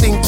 think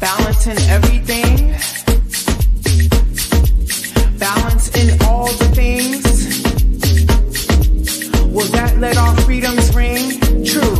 balancing everything, balance in all the things. Will that let our freedoms ring true?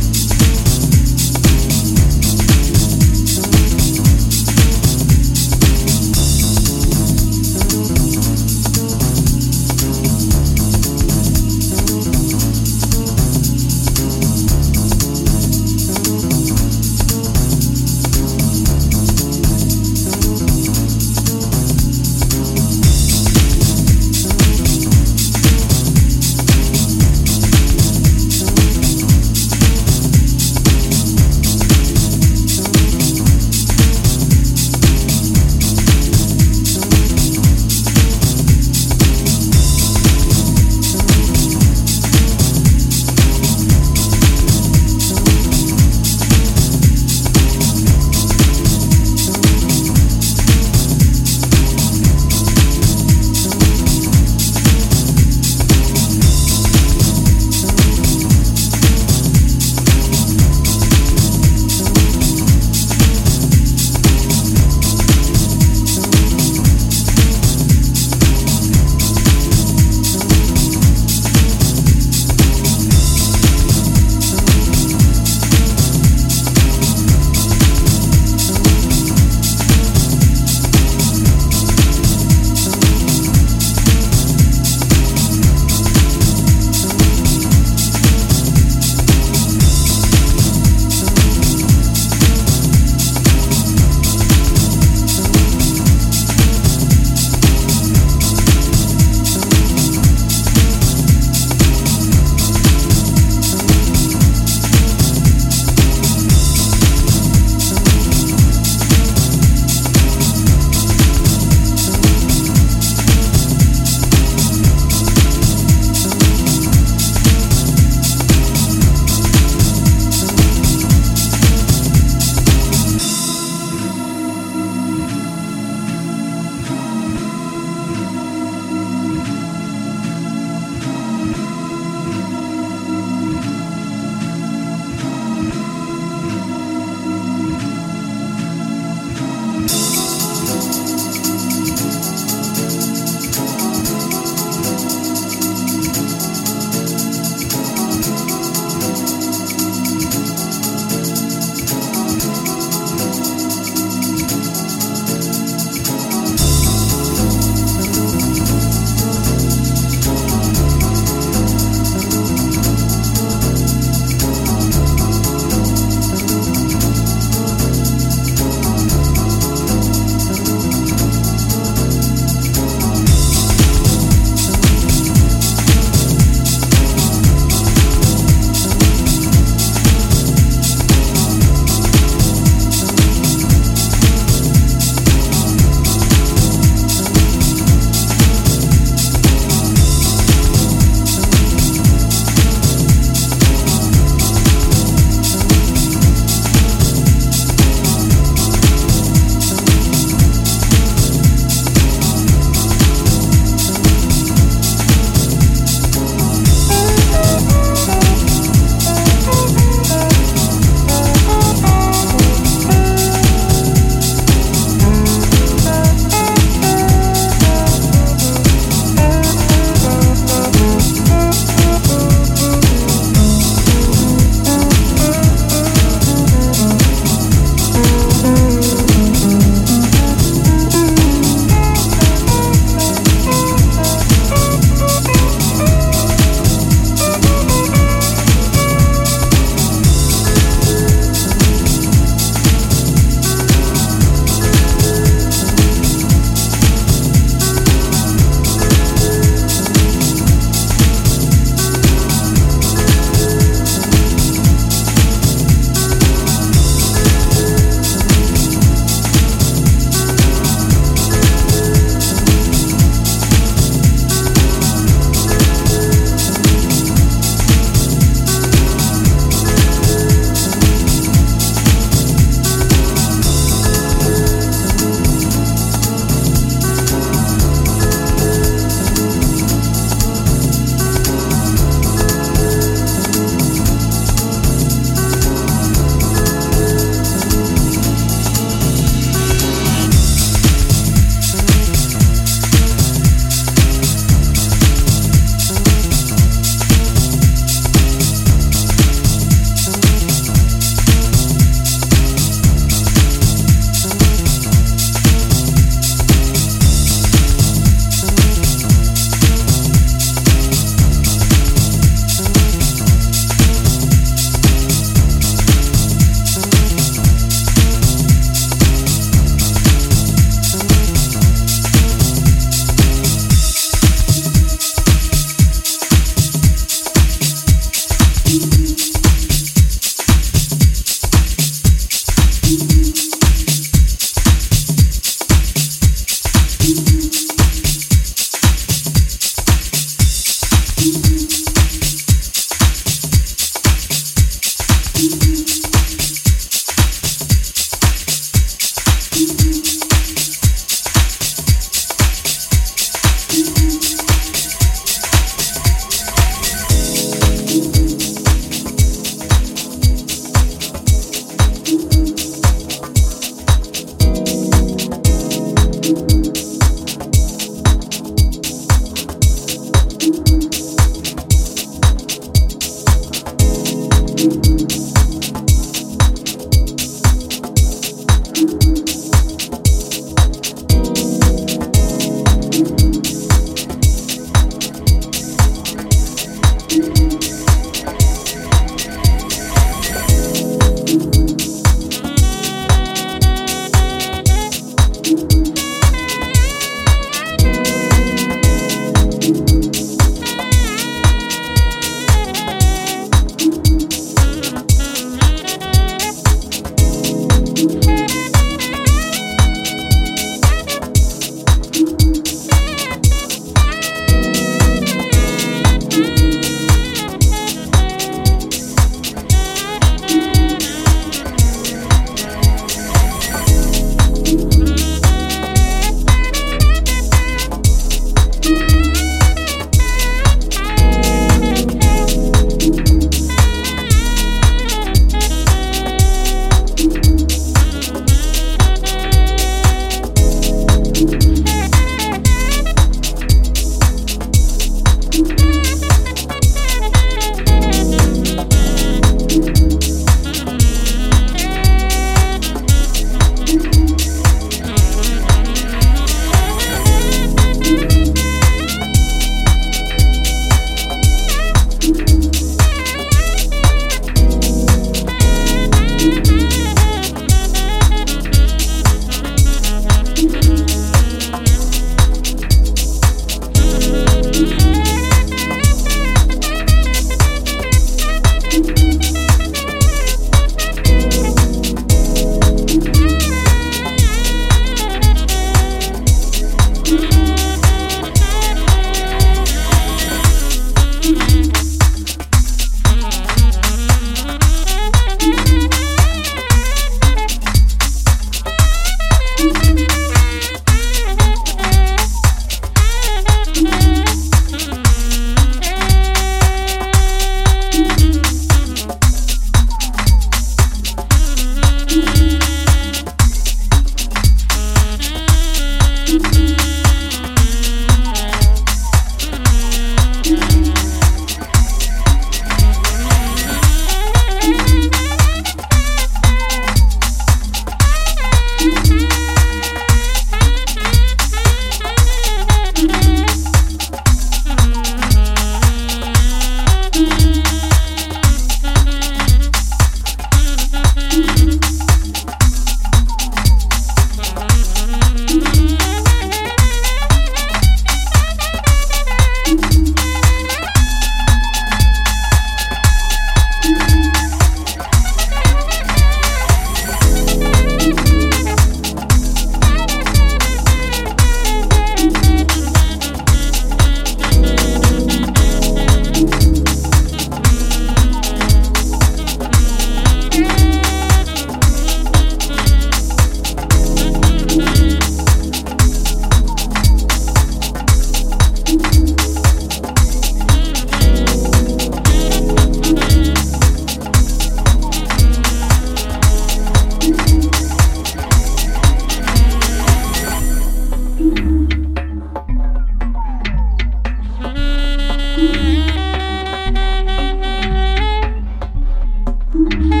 Mm-hmm.